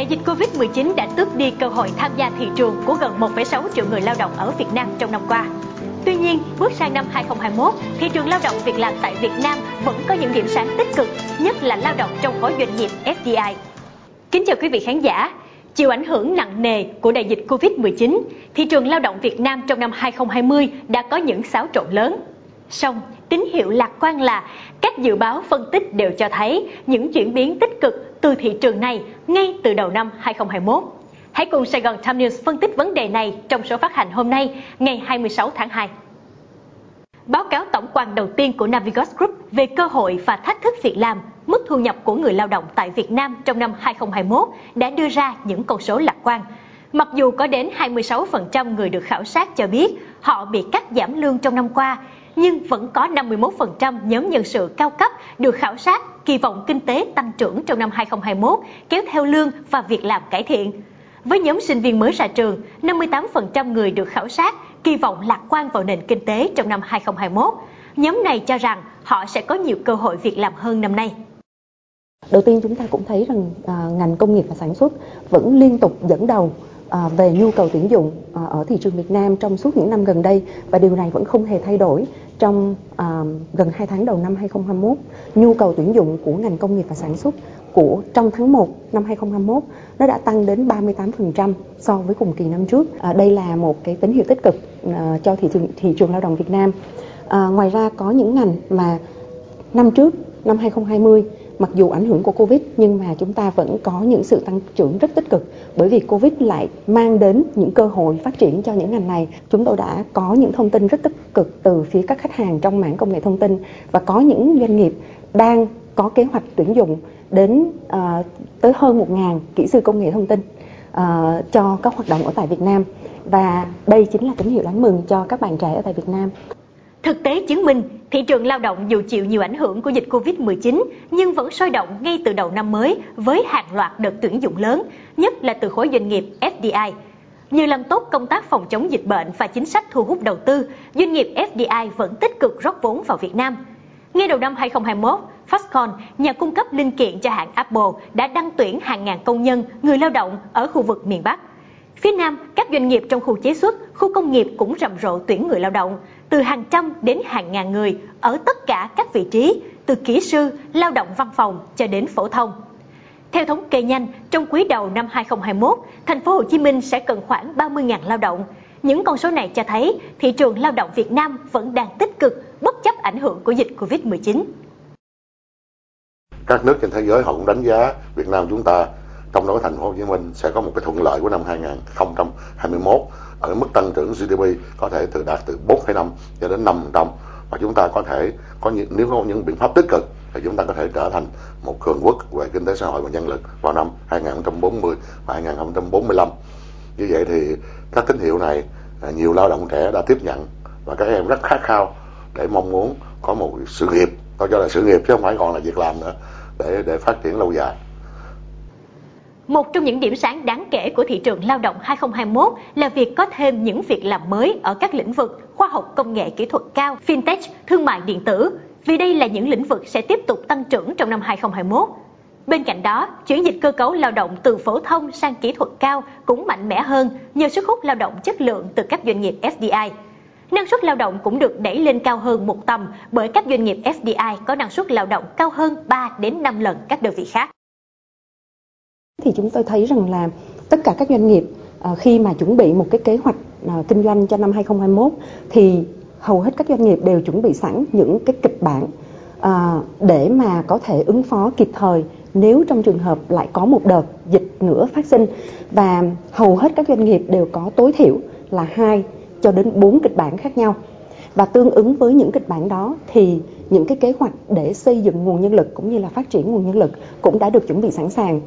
Đại dịch Covid-19 đã tước đi cơ hội tham gia thị trường của gần 1,6 triệu người lao động ở Việt Nam trong năm qua. Tuy nhiên, bước sang năm 2021, thị trường lao động việc làm tại Việt Nam vẫn có những điểm sáng tích cực, nhất là lao động trong khối doanh nghiệp FDI. Kính chào quý vị khán giả. Chịu ảnh hưởng nặng nề của đại dịch Covid-19, thị trường lao động Việt Nam trong năm 2020 đã có những xáo trộn lớn. Song, tín hiệu lạc quan là các dự báo phân tích đều cho thấy những chuyển biến tích cực từ thị trường này ngay từ đầu năm 2021. Hãy cùng Sài Gòn Times News phân tích vấn đề này trong số phát hành hôm nay, ngày 26 tháng 2. Báo cáo tổng quan đầu tiên của Navigos Group về cơ hội và thách thức việc làm, mức thu nhập của người lao động tại Việt Nam trong năm 2021 đã đưa ra những con số lạc quan. Mặc dù có đến 26% người được khảo sát cho biết họ bị cắt giảm lương trong năm qua, nhưng vẫn có 51% nhóm nhân sự cao cấp được khảo sát kỳ vọng kinh tế tăng trưởng trong năm 2021 kéo theo lương và việc làm cải thiện. Với nhóm sinh viên mới ra trường, 58% người được khảo sát kỳ vọng lạc quan vào nền kinh tế trong năm 2021. Nhóm này cho rằng họ sẽ có nhiều cơ hội việc làm hơn năm nay. Đầu tiên chúng ta cũng thấy rằng à, ngành công nghiệp và sản xuất vẫn liên tục dẫn đầu à, về nhu cầu tuyển dụng à, ở thị trường Việt Nam trong suốt những năm gần đây và điều này vẫn không hề thay đổi trong à, gần 2 tháng đầu năm 2021. Nhu cầu tuyển dụng của ngành công nghiệp và sản xuất của trong tháng 1 năm 2021 nó đã tăng đến 38% so với cùng kỳ năm trước. À, đây là một cái tín hiệu tích cực à, cho thị trường thị trường lao động Việt Nam. À, ngoài ra có những ngành mà năm trước năm 2020 mặc dù ảnh hưởng của Covid nhưng mà chúng ta vẫn có những sự tăng trưởng rất tích cực bởi vì Covid lại mang đến những cơ hội phát triển cho những ngành này. Chúng tôi đã có những thông tin rất tích cực từ phía các khách hàng trong mảng công nghệ thông tin và có những doanh nghiệp đang có kế hoạch tuyển dụng đến uh, tới hơn 1.000 kỹ sư công nghệ thông tin uh, cho các hoạt động ở tại Việt Nam và đây chính là tín hiệu đáng mừng cho các bạn trẻ ở tại Việt Nam. Thực tế chứng minh, thị trường lao động dù chịu nhiều ảnh hưởng của dịch Covid-19 nhưng vẫn sôi động ngay từ đầu năm mới với hàng loạt đợt tuyển dụng lớn, nhất là từ khối doanh nghiệp FDI. Nhờ làm tốt công tác phòng chống dịch bệnh và chính sách thu hút đầu tư, doanh nghiệp FDI vẫn tích cực rót vốn vào Việt Nam. Ngay đầu năm 2021, Foxconn, nhà cung cấp linh kiện cho hãng Apple, đã đăng tuyển hàng ngàn công nhân, người lao động ở khu vực miền Bắc. Phía Nam, các doanh nghiệp trong khu chế xuất, khu công nghiệp cũng rầm rộ tuyển người lao động, từ hàng trăm đến hàng ngàn người ở tất cả các vị trí, từ kỹ sư, lao động văn phòng cho đến phổ thông. Theo thống kê nhanh, trong quý đầu năm 2021, thành phố Hồ Chí Minh sẽ cần khoảng 30.000 lao động. Những con số này cho thấy thị trường lao động Việt Nam vẫn đang tích cực bất chấp ảnh hưởng của dịch Covid-19. Các nước trên thế giới họ cũng đánh giá Việt Nam chúng ta trong đó thành phố Hồ Chí Minh sẽ có một cái thuận lợi của năm 2021 ở mức tăng trưởng GDP có thể từ đạt từ 4,5 cho đến 5% và chúng ta có thể có những nếu có những biện pháp tích cực thì chúng ta có thể trở thành một cường quốc về kinh tế xã hội và nhân lực vào năm 2040 và 2045 như vậy thì các tín hiệu này à, nhiều lao động trẻ đã tiếp nhận và các em rất khát khao để mong muốn có một sự nghiệp. Tôi cho là sự nghiệp chứ không phải còn là việc làm nữa để để phát triển lâu dài một trong những điểm sáng đáng kể của thị trường lao động 2021 là việc có thêm những việc làm mới ở các lĩnh vực khoa học công nghệ kỹ thuật cao, fintech, thương mại điện tử, vì đây là những lĩnh vực sẽ tiếp tục tăng trưởng trong năm 2021. Bên cạnh đó, chuyển dịch cơ cấu lao động từ phổ thông sang kỹ thuật cao cũng mạnh mẽ hơn nhờ sức hút lao động chất lượng từ các doanh nghiệp FDI. Năng suất lao động cũng được đẩy lên cao hơn một tầm bởi các doanh nghiệp FDI có năng suất lao động cao hơn 3 đến 5 lần các đơn vị khác thì chúng tôi thấy rằng là tất cả các doanh nghiệp ờ, khi mà chuẩn bị một cái kế hoạch ờ, kinh doanh cho năm 2021 thì hầu hết các doanh nghiệp đều chuẩn bị sẵn những cái kịch bản à, để mà có thể ứng phó kịp thời nếu trong trường hợp lại có một đợt dịch nữa phát sinh. Và hầu hết các doanh nghiệp đều có tối thiểu là hai cho đến bốn kịch bản khác nhau. Và tương ứng với những kịch bản đó thì những cái kế hoạch để xây dựng nguồn nhân lực cũng như là phát triển nguồn nhân lực cũng đã được chuẩn bị sẵn sàng.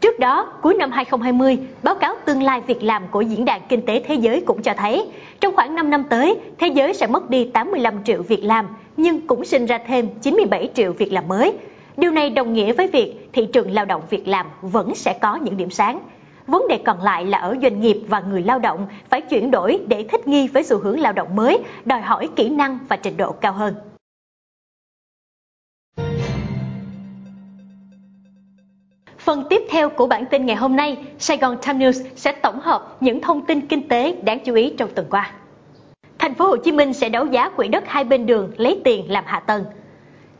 Trước đó, cuối năm 2020, báo cáo tương lai việc làm của Diễn đàn Kinh tế Thế giới cũng cho thấy, trong khoảng 5 năm tới, thế giới sẽ mất đi 85 triệu việc làm, nhưng cũng sinh ra thêm 97 triệu việc làm mới. Điều này đồng nghĩa với việc thị trường lao động việc làm vẫn sẽ có những điểm sáng. Vấn đề còn lại là ở doanh nghiệp và người lao động phải chuyển đổi để thích nghi với xu hướng lao động mới, đòi hỏi kỹ năng và trình độ cao hơn. Phần tiếp theo của bản tin ngày hôm nay, Sài Gòn Times News sẽ tổng hợp những thông tin kinh tế đáng chú ý trong tuần qua. Thành phố Hồ Chí Minh sẽ đấu giá quỹ đất hai bên đường lấy tiền làm hạ tầng.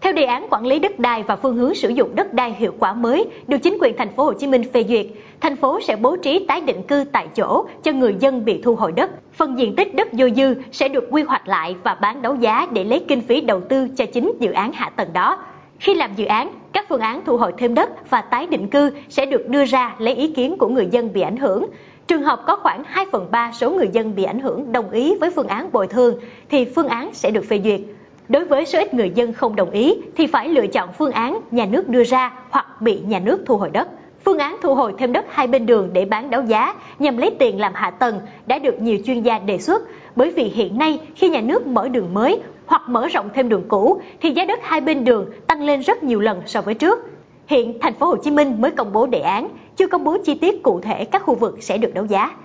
Theo đề án quản lý đất đai và phương hướng sử dụng đất đai hiệu quả mới được chính quyền thành phố Hồ Chí Minh phê duyệt, thành phố sẽ bố trí tái định cư tại chỗ cho người dân bị thu hồi đất. Phần diện tích đất dôi dư sẽ được quy hoạch lại và bán đấu giá để lấy kinh phí đầu tư cho chính dự án hạ tầng đó. Khi làm dự án, các phương án thu hồi thêm đất và tái định cư sẽ được đưa ra lấy ý kiến của người dân bị ảnh hưởng. Trường hợp có khoảng 2 phần 3 số người dân bị ảnh hưởng đồng ý với phương án bồi thường thì phương án sẽ được phê duyệt. Đối với số ít người dân không đồng ý thì phải lựa chọn phương án nhà nước đưa ra hoặc bị nhà nước thu hồi đất. Phương án thu hồi thêm đất hai bên đường để bán đấu giá nhằm lấy tiền làm hạ tầng đã được nhiều chuyên gia đề xuất bởi vì hiện nay khi nhà nước mở đường mới hoặc mở rộng thêm đường cũ thì giá đất hai bên đường tăng lên rất nhiều lần so với trước. Hiện thành phố Hồ Chí Minh mới công bố đề án, chưa công bố chi tiết cụ thể các khu vực sẽ được đấu giá.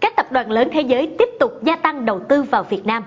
Các tập đoàn lớn thế giới tiếp tục gia tăng đầu tư vào Việt Nam.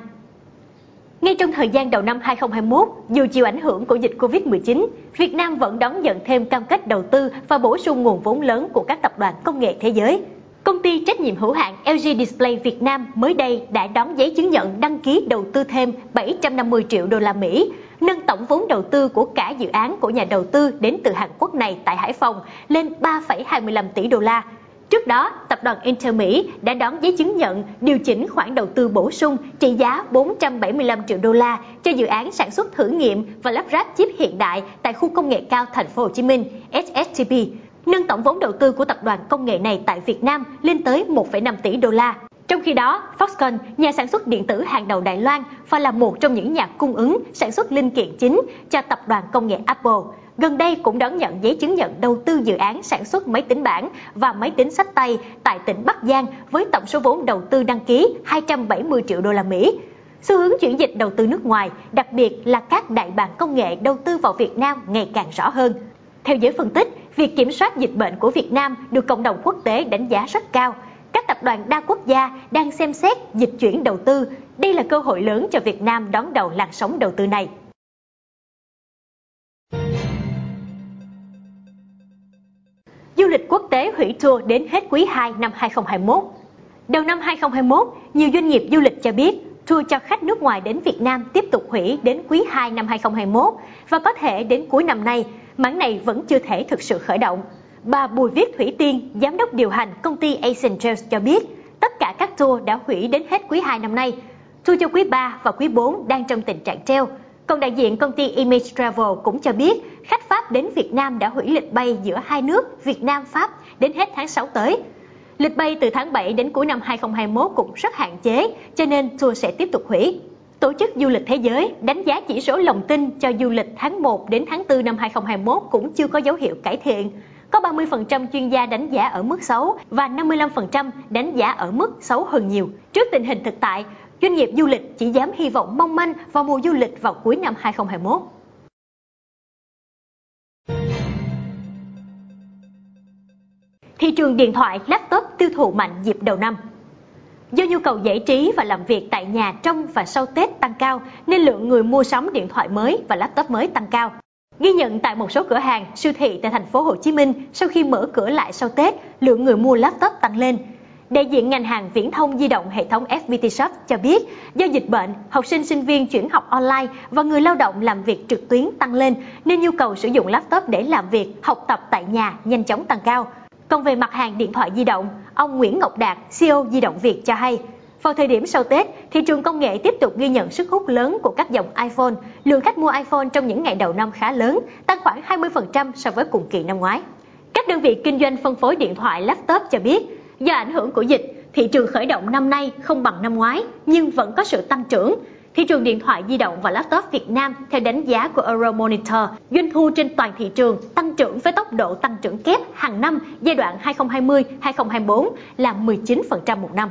Ngay trong thời gian đầu năm 2021, dù chịu ảnh hưởng của dịch Covid-19, Việt Nam vẫn đón nhận thêm cam kết đầu tư và bổ sung nguồn vốn lớn của các tập đoàn công nghệ thế giới. Công ty trách nhiệm hữu hạn LG Display Việt Nam mới đây đã đón giấy chứng nhận đăng ký đầu tư thêm 750 triệu đô la Mỹ, nâng tổng vốn đầu tư của cả dự án của nhà đầu tư đến từ Hàn Quốc này tại Hải Phòng lên 3,25 tỷ đô la. Trước đó, tập đoàn Intel Mỹ đã đón giấy chứng nhận điều chỉnh khoản đầu tư bổ sung trị giá 475 triệu đô la cho dự án sản xuất thử nghiệm và lắp ráp chip hiện đại tại khu công nghệ cao thành phố Hồ Chí Minh SSTP nâng tổng vốn đầu tư của tập đoàn công nghệ này tại Việt Nam lên tới 1,5 tỷ đô la. Trong khi đó, Foxconn, nhà sản xuất điện tử hàng đầu Đài Loan và là một trong những nhà cung ứng sản xuất linh kiện chính cho tập đoàn công nghệ Apple, gần đây cũng đón nhận giấy chứng nhận đầu tư dự án sản xuất máy tính bảng và máy tính sách tay tại tỉnh Bắc Giang với tổng số vốn đầu tư đăng ký 270 triệu đô la Mỹ. Xu hướng chuyển dịch đầu tư nước ngoài, đặc biệt là các đại bàng công nghệ đầu tư vào Việt Nam ngày càng rõ hơn. Theo giới phân tích, việc kiểm soát dịch bệnh của Việt Nam được cộng đồng quốc tế đánh giá rất cao. Các tập đoàn đa quốc gia đang xem xét dịch chuyển đầu tư. Đây là cơ hội lớn cho Việt Nam đón đầu làn sóng đầu tư này. Du lịch quốc tế hủy tour đến hết quý 2 năm 2021. Đầu năm 2021, nhiều doanh nghiệp du lịch cho biết tour cho khách nước ngoài đến Việt Nam tiếp tục hủy đến quý 2 năm 2021 và có thể đến cuối năm nay mảng này vẫn chưa thể thực sự khởi động. Bà Bùi Viết Thủy Tiên, giám đốc điều hành công ty Asian Trails cho biết, tất cả các tour đã hủy đến hết quý 2 năm nay. Tour cho quý 3 và quý 4 đang trong tình trạng treo. Còn đại diện công ty Image Travel cũng cho biết, khách Pháp đến Việt Nam đã hủy lịch bay giữa hai nước Việt Nam Pháp đến hết tháng 6 tới. Lịch bay từ tháng 7 đến cuối năm 2021 cũng rất hạn chế, cho nên tour sẽ tiếp tục hủy. Tổ chức Du lịch Thế giới đánh giá chỉ số lòng tin cho du lịch tháng 1 đến tháng 4 năm 2021 cũng chưa có dấu hiệu cải thiện. Có 30% chuyên gia đánh giá ở mức xấu và 55% đánh giá ở mức xấu hơn nhiều. Trước tình hình thực tại, doanh nghiệp du lịch chỉ dám hy vọng mong manh vào mùa du lịch vào cuối năm 2021. Thị trường điện thoại, laptop tiêu thụ mạnh dịp đầu năm Do nhu cầu giải trí và làm việc tại nhà trong và sau Tết tăng cao, nên lượng người mua sắm điện thoại mới và laptop mới tăng cao. Ghi nhận tại một số cửa hàng, siêu thị tại thành phố Hồ Chí Minh, sau khi mở cửa lại sau Tết, lượng người mua laptop tăng lên. Đại diện ngành hàng viễn thông di động hệ thống FPT Shop cho biết, do dịch bệnh, học sinh sinh viên chuyển học online và người lao động làm việc trực tuyến tăng lên, nên nhu cầu sử dụng laptop để làm việc, học tập tại nhà nhanh chóng tăng cao. Còn về mặt hàng điện thoại di động, ông Nguyễn Ngọc Đạt, CEO Di động Việt cho hay, vào thời điểm sau Tết, thị trường công nghệ tiếp tục ghi nhận sức hút lớn của các dòng iPhone. Lượng khách mua iPhone trong những ngày đầu năm khá lớn, tăng khoảng 20% so với cùng kỳ năm ngoái. Các đơn vị kinh doanh phân phối điện thoại laptop cho biết, do ảnh hưởng của dịch, thị trường khởi động năm nay không bằng năm ngoái nhưng vẫn có sự tăng trưởng. Thị trường điện thoại di động và laptop Việt Nam theo đánh giá của Euromonitor, doanh thu trên toàn thị trường tăng trưởng với tốc độ tăng trưởng kép hàng năm giai đoạn 2020-2024 là 19% một năm.